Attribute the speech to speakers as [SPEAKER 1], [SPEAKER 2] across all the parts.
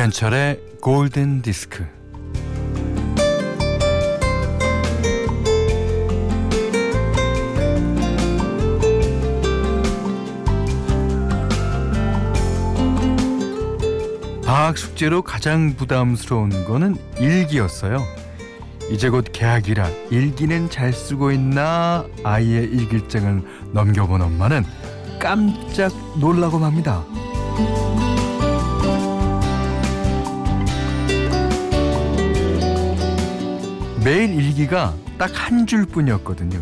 [SPEAKER 1] 김현철의 골든 디스크. 방학 숙제로 가장 부담스러운 거는 일기였어요. 이제 곧 개학이라 일기는 잘 쓰고 있나 아이의 일기장을 넘겨본 엄마는 깜짝 놀라고 맙니다. 매일 일기가 딱 한 줄뿐이었거든요.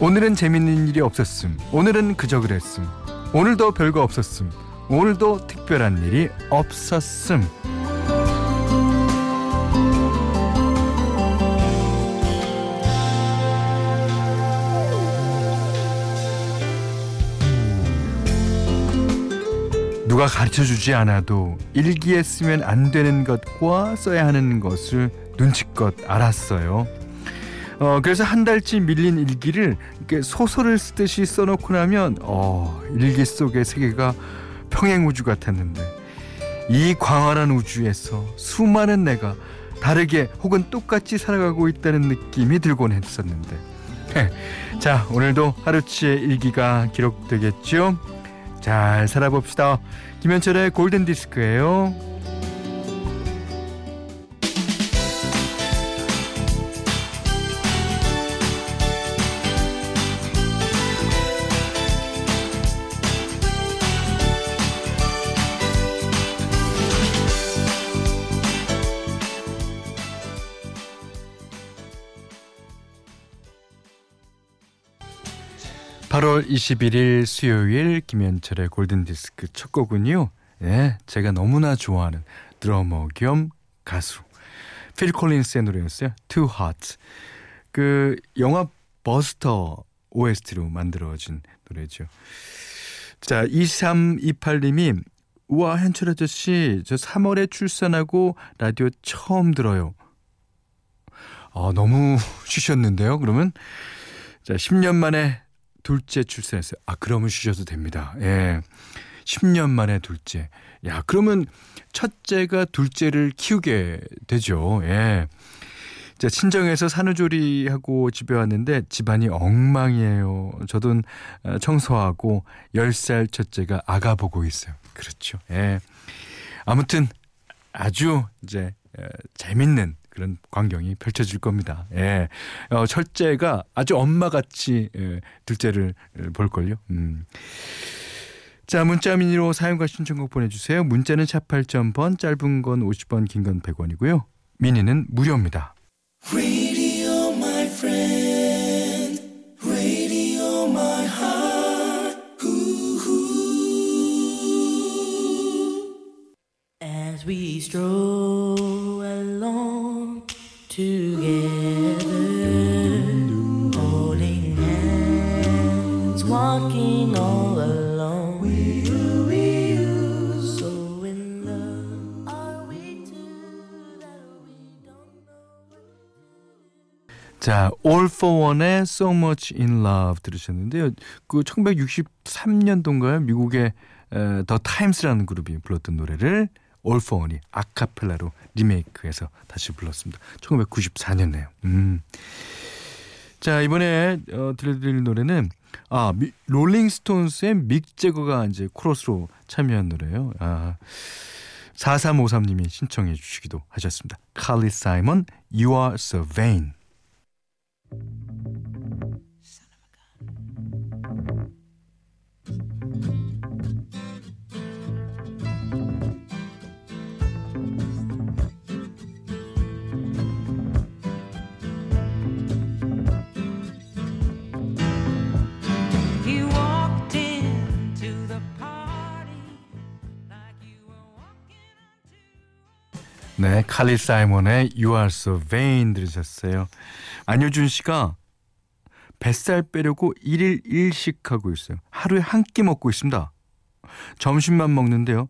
[SPEAKER 1] 오늘은 재밌는 일이 없었음. 오늘은 그저 그랬음. 오늘도 별거 없었음. 오늘도 특별한 일이 없었음. 누가 가르쳐 주지 않아도 일기에 쓰면 안 되는 것과 써야 하는 것을 눈치껏 알았어요. 어, 그래서 한 달쯤 밀린 일기를 이렇게 소설을 쓰듯이 써놓고 나면 어, 일기 속의 세계가 평행 우주 같았는데 이 광활한 우주에서 수많은 내가 다르게 혹은 똑같이 살아가고 있다는 느낌이 들곤 했었는데 자 오늘도 하루치의 일기가 기록되겠죠? 잘 살아봅시다. 김현철의 골든 디스크예요. 8월 21일 수요일 김현철의 골든디스크 첫 곡은요. 예, 제가 너무나 좋아하는 드러머 겸 가수 필 콜린스의 노래였어요. Too Hot. 그 영화 버스터 OST로 만들어진 노래죠. 자, 2328님이 우와 현철 아저씨 저 3월에 출산하고 라디오 처음 들어요. 아, 너무 쉬셨는데요. 그러면 자, 10년 만에 둘째 출산했어요. 아, 그러면 쉬셔도 됩니다. 예. 10년 만에 둘째. 야, 그러면 첫째가 둘째를 키우게 되죠. 예. 자, 친정에서 산후조리하고 집에 왔는데 집안이 엉망이에요. 저도 어, 청소하고 10살 첫째가 아가 보고 있어요. 그렇죠. 예. 아무튼 아주 이제 재밌는 그런 광경이 펼쳐질 겁니다. 예. 어, 첫째가 아주 엄마같이 예, 둘째를 볼걸요. 음. 자, 문자 미니로 사용과 신청곡 보내주세요. 문자는 샵 8000번, 짧은 건 50원, 긴 건 100원이고요. 미니는 무료입니다. We stroll together, holding hands, walking all alone. We you, we you, so in love are we two that we don't know. 자, All for One의 So Much in Love 들으셨는데요. 그 1963년도인가요? 미국의 더 타임스라는 그룹이 불렀던 노래를 One이 아카펠라로 리메이크해서 다시 불렀습니다. 1994년네요. 음. 자 이번에 어, 들려드릴 노래는 아 미, 롤링스톤스의 믹 재거가 이제 코러스로 참여한 노래예요. 아 4353님이 신청해 주시기도 하셨습니다. 칼리 사이먼 You Are So Vain. 네, 칼리 사이먼의 You Are So Vain 들으셨어요. 안효준 씨가 뱃살 빼려고 1일 1식 하고 있어요. 하루에 한 끼 먹고 있습니다. 점심만 먹는데요.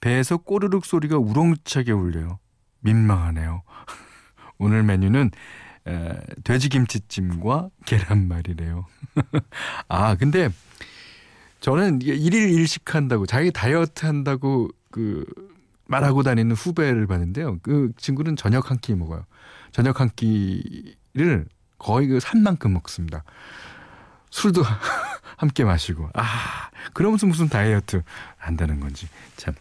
[SPEAKER 1] 배에서 꼬르륵 소리가 우렁차게 울려요. 민망하네요. 오늘 메뉴는 에, 돼지김치찜과 계란말이래요. 아, 근데 저는 1일 1식 한다고 자기 다이어트 한다고 그 말하고 다니는 후배를 봤는데요. 그 친구는 저녁 한 끼 먹어요. 저녁 한 끼를 거의 그 산만큼 먹습니다. 술도 함께 마시고 아 그러면서 무슨 다이어트 한다는 건지 참.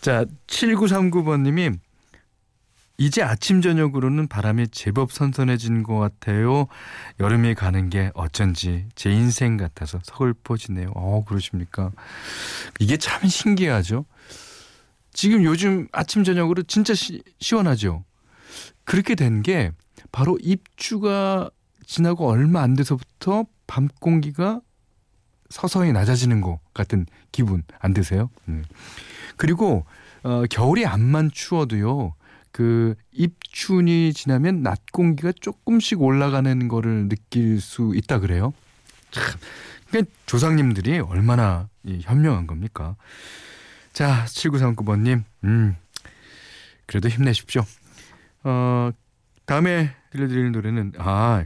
[SPEAKER 1] 자 7939번님이 이제 아침 저녁으로는 바람이 제법 선선해진 것 같아요. 여름이 가는 게 어쩐지 제 인생 같아서 서글퍼지네요. 어 그러십니까? 이게 참 신기하죠. 지금 요즘 아침 저녁으로 진짜 시, 시원하죠. 그렇게 된 게 바로 입추가 지나고 얼마 안 돼서부터 밤 공기가 서서히 낮아지는 것 같은 기분 안 드세요? 음. 그리고 어, 겨울이 암만 추워도요. 그 입춘이 지나면 낮 공기가 조금씩 올라가는 거를 느낄 수 있다 그래요. 참, 그러니까 조상님들이 얼마나 현명한 겁니까? 자, 7939번님, 음, 그래도 힘내십시오. 어, 다음에 들려드리는 노래는, 아,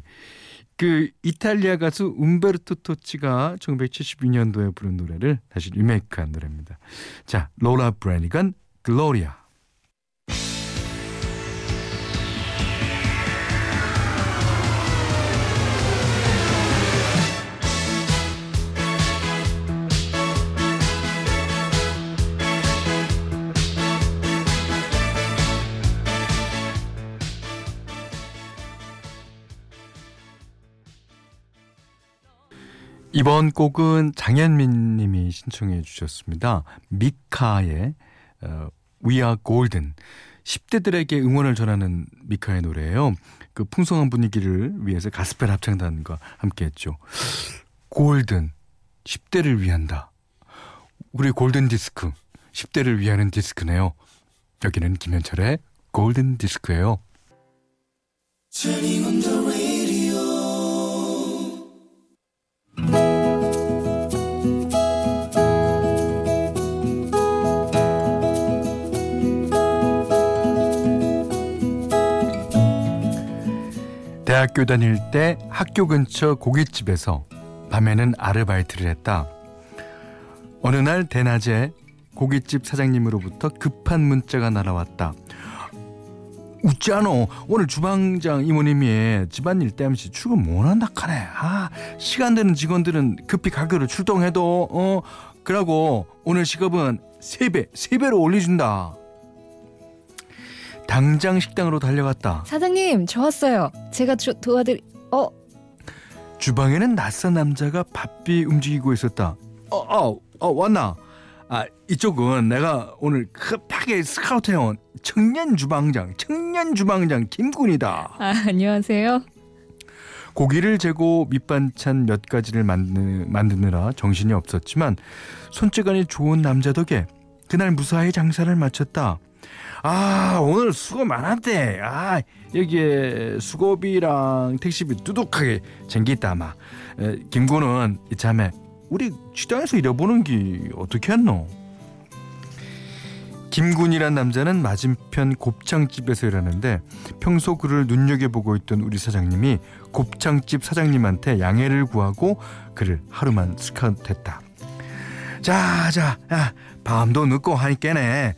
[SPEAKER 1] 그 이탈리아 가수 움베르토 토치가 1972년도에 부른 노래를 다시 리메이크한 노래입니다. 자, 로라 브래니건, 글로리아. 이번 곡은 장현민 님이 신청해 주셨습니다. 미카의 어, We Are Golden. 10대들에게 응원을 전하는 미카의 노래예요. 그 풍성한 분위기를 위해서 가스펠 합창단과 함께 했죠. 골든. 10대를 위한다. 우리 골든 디스크. 10대를 위하는 디스크네요. 여기는 김현철의 골든 디스크예요. 대학교 다닐 때 학교 근처 고깃집에서 밤에는 아르바이트를 했다. 어느 날 대낮에 고깃집 사장님으로부터 급한 문자가 날아왔다. 웃지않어 오늘 주방장 이모님이 집안일 때문에 출근 못한다 카네 아 시간 되는 직원들은 급히 가게로 출동해도 어 그러고 오늘 시급은 세배세배로 올려준다 당장 식당으로 달려갔다
[SPEAKER 2] 사장님 저 왔어요 제가 조, 도와드리 어
[SPEAKER 1] 주방에는 낯선 남자가 바삐 움직이고 있었다 어어 어, 어, 왔나 아 이쪽은 내가 오늘 급하게 스카우트해온 청년 주방장 청년 주방장 김군이다.
[SPEAKER 2] 아 안녕하세요.
[SPEAKER 1] 고기를 재고 밑반찬 몇 가지를 만드, 만드느라 정신이 없었지만 손재간이 좋은 남자 덕에 그날 무사히 장사를 마쳤다. 아 오늘 수고 많았대. 아 여기에 수고비랑 택시비 두둑하게 챙겼다 아마. 김군은 이참에 우리 식당에서 일해보는 게 어떻게 했노? 김군이란 남자는 맞은편 곱창집에서 일하는데 평소 그를 눈여겨보고 있던 우리 사장님이 곱창집 사장님한테 양해를 구하고 그를 하루만 스카우트했다. 자, 자, 야, 밤도 늦고 하니까네.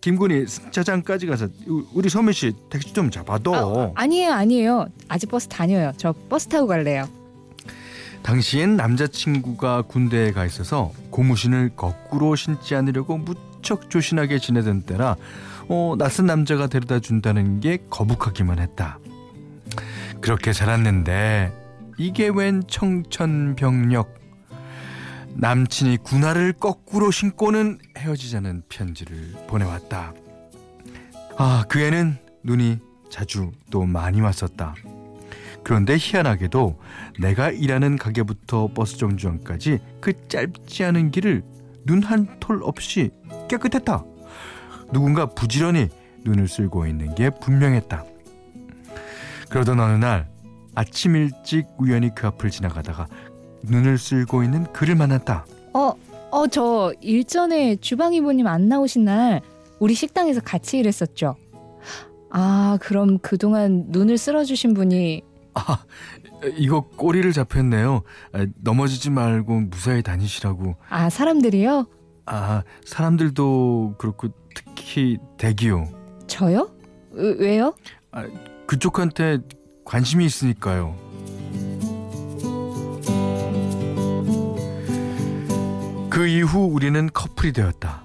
[SPEAKER 1] 김군이 승차장까지 가서 우리 소미 씨 택시 좀 잡아도.
[SPEAKER 2] 아, 아니에요, 아니에요. 아직 버스 다녀요. 저 버스 타고 갈래요.
[SPEAKER 1] 당시엔 남자친구가 군대에 가 있어서 고무신을 거꾸로 신지 않으려고 무척 조신하게 지내던 때라 어, 낯선 남자가 데려다 준다는 게 거북하기만 했다. 그렇게 살았는데 이게 웬 청천벽력 남친이 군화를 거꾸로 신고는 헤어지자는 편지를 보내왔다. 아, 그 애는 눈이 자주 또 많이 왔었다. 그런데 희한하게도 내가 일하는 가게부터 버스 정류장까지 그 짧지 않은 길을 눈 한 톨 없이 깨끗했다. 누군가 부지런히 눈을 쓸고 있는 게 분명했다. 그러던 어느 날 아침 일찍 우연히 그 앞을 지나가다가 눈을 쓸고 있는 그를 만났다.
[SPEAKER 2] 어, 어, 저 일전에 주방 이모님 안 나오신 날 우리 식당에서 같이 일했었죠. 아, 그럼 그동안 눈을 쓸어주신 분이
[SPEAKER 1] 아, 이거 꼬리를 잡혔네요. 아, 넘어지지 말고 무사히 다니시라고.
[SPEAKER 2] 아, 사람들이요?
[SPEAKER 1] 아, 사람들도 그렇고 특히 대기요.
[SPEAKER 2] 저요? 으, 왜요?
[SPEAKER 1] 그쪽한테 관심이 있으니까요. 그 이후 우리는 커플이 되었다.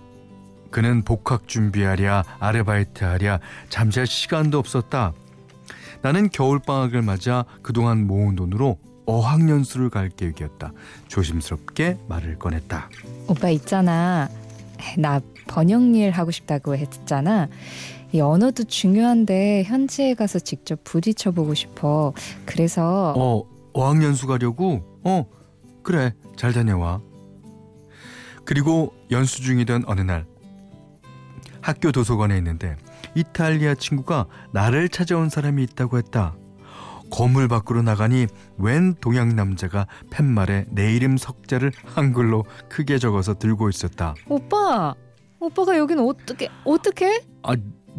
[SPEAKER 1] 그는 복학 준비하랴 아르바이트하랴 잠잘 시간도 없었다. 나는 겨울방학을 맞아 그동안 모은 돈으로 어학연수를 갈 계획이었다. 조심스럽게 말을 꺼냈다.
[SPEAKER 2] 오빠 있잖아. 나 번역일 하고 싶다고 했잖아. 이 언어도 중요한데 현지에 가서 직접 부딪혀 보고 싶어. 그래서
[SPEAKER 1] 어, 어학연수 가려고? 어, 그래. 잘 다녀와. 그리고 연수 중이던 어느 날 학교 도서관에 있는데 이탈리아 친구가 나를 찾아온 사람이 있다고 했다. 건물 밖으로 나가니 웬 동양 남자가 팻말에 내 이름 석자를 한글로 크게 적어서 들고 있었다.
[SPEAKER 2] 오빠, 오빠가 여긴 어떻게 어떻게?
[SPEAKER 1] 아,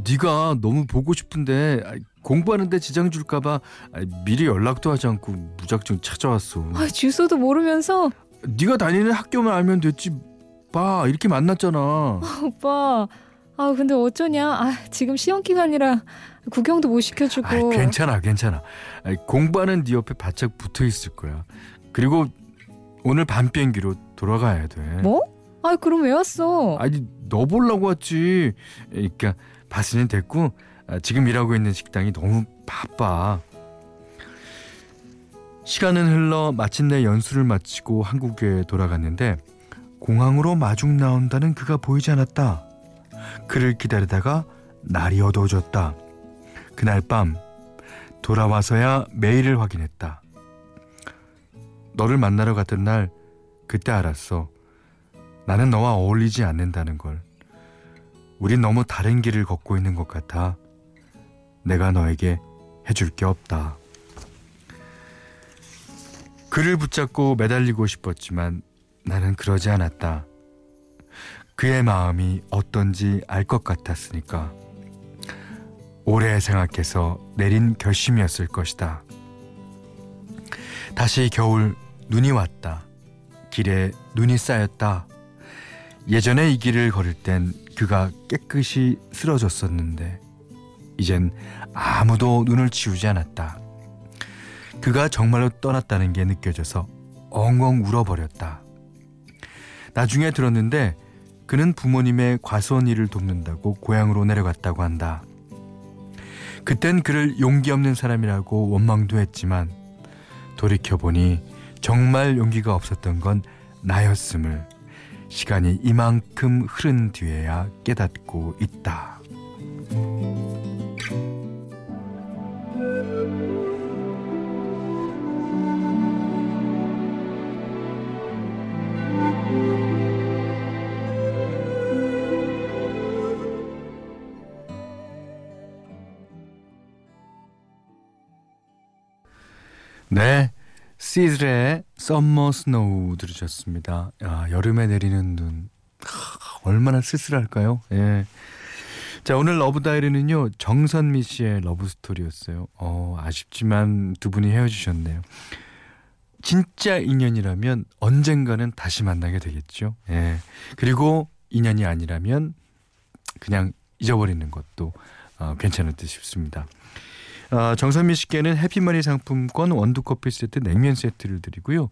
[SPEAKER 1] 네가 너무 보고 싶은데 아, 공부하는데 지장 줄까봐 아, 미리 연락도 하지 않고 무작정 찾아왔어.
[SPEAKER 2] 아, 주소도 모르면서
[SPEAKER 1] 네가 다니는 학교만 알면 됐지. 봐, 이렇게 만났잖아.
[SPEAKER 2] 오빠. 아 근데 어쩌냐? 아 지금 시험 기간이라 구경도 못 시켜주고.
[SPEAKER 1] 아, 괜찮아, 괜찮아. 아, 공부하는 네 옆에 바짝 붙어 있을 거야. 그리고 오늘 밤 비행기로 돌아가야 돼.
[SPEAKER 2] 뭐? 아 그럼 왜 왔어?
[SPEAKER 1] 아니 너 보려고 왔지. 그러니까 바스는 됐고 아, 지금 일하고 있는 식당이 너무 바빠. 시간은 흘러 마침내 연수를 마치고 한국에 돌아갔는데 공항으로 마중 나온다는 그가 보이지 않았다. 그를 기다리다가 날이 어두워졌다. 그날 밤 돌아와서야 메일을 확인했다. 너를 만나러 갔던 날 그때 알았어. 나는 너와 어울리지 않는다는 걸. 우린 너무 다른 길을 걷고 있는 것 같아. 내가 너에게 해줄 게 없다. 그를 붙잡고 매달리고 싶었지만 나는 그러지 않았다. 그의 마음이 어떤지 알 것 같았으니까. 오래 생각해서 내린 결심이었을 것이다. 다시 겨울 눈이 왔다. 길에 눈이 쌓였다. 예전에 이 길을 걸을 땐 그가 깨끗이 쓰러졌었는데 이젠 아무도 눈을 치우지 않았다. 그가 정말로 떠났다는 게 느껴져서 엉엉 울어버렸다. 나중에 들었는데 그는 부모님의 과수원 일을 돕는다고 고향으로 내려갔다고 한다. 그땐 그를 용기 없는 사람이라고 원망도 했지만 돌이켜보니 정말 용기가 없었던 건 나였음을 시간이 이만큼 흐른 뒤에야 깨닫고 있다. 네. 시셀의 Summer Snow 들으셨습니다. 야, 여름에 내리는 눈. 하, 얼마나 쓸쓸할까요? 예. 자, 오늘 Love Diary는요. 정선미 씨의 love story였어요. 어, 아쉽지만 두 분이 헤어지셨네요. 진짜 인연이라면 언젠가는 다시 만나게 되겠죠. 예. 그리고 인연이 아니라면 그냥 잊어버리는 것도 어, 괜찮을 듯 싶습니다. 어, 정선미 씨께는 해피머니 상품권 원두커피 세트 냉면 세트를 드리고요.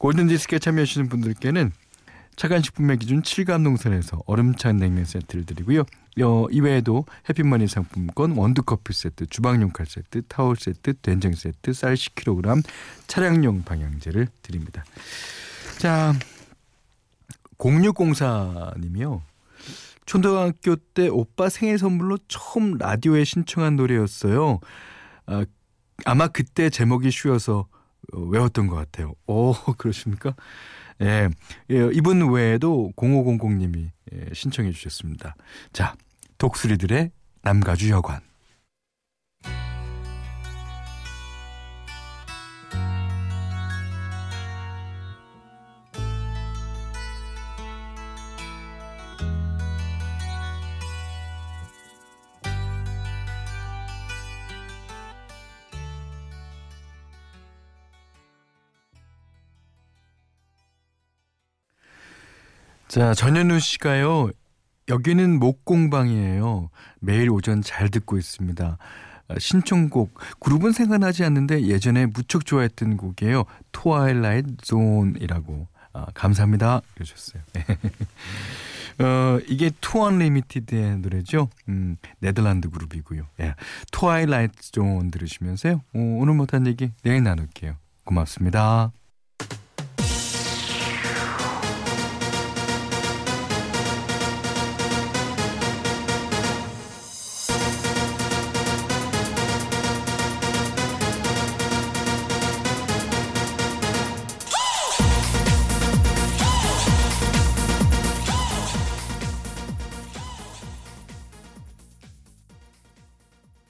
[SPEAKER 1] 골든디스크에 참여하시는 분들께는 차간식품의 기준 7감 농산에서 얼음찬 냉면 세트를 드리고요. 어, 이외에도 해피머니 상품권 원두커피 세트, 주방용 칼 세트, 타월 세트, 된장 세트, 쌀 10kg, 차량용 방향제를 드립니다. 자, 0604님이요. 초등학교 때 오빠 생일 선물로 처음 라디오에 신청한 노래였어요. 아, 아마 그때 제목이 쉬워서 외웠던 것 같아요. 오, 그러십니까? 예, 예 이분 외에도 0500님이 예, 신청해 주셨습니다. 자, 독수리들의 남가주 여관. 자, 전현우 씨가요. 여기는 목공방이에요. 매일 오전 잘 듣고 있습니다. 아, 신청곡 그룹은 생각나지 않는데 예전에 무척 좋아했던 곡이에요. Twilight Zone이라고. 아, 감사합니다. 이러셨어요. 어, 이게 2 Unlimited의 노래죠. 음, 네덜란드 그룹이고요. 예. Twilight Zone 들으시면서요. 어, 오늘 못한 얘기 내일 나눌게요. 고맙습니다.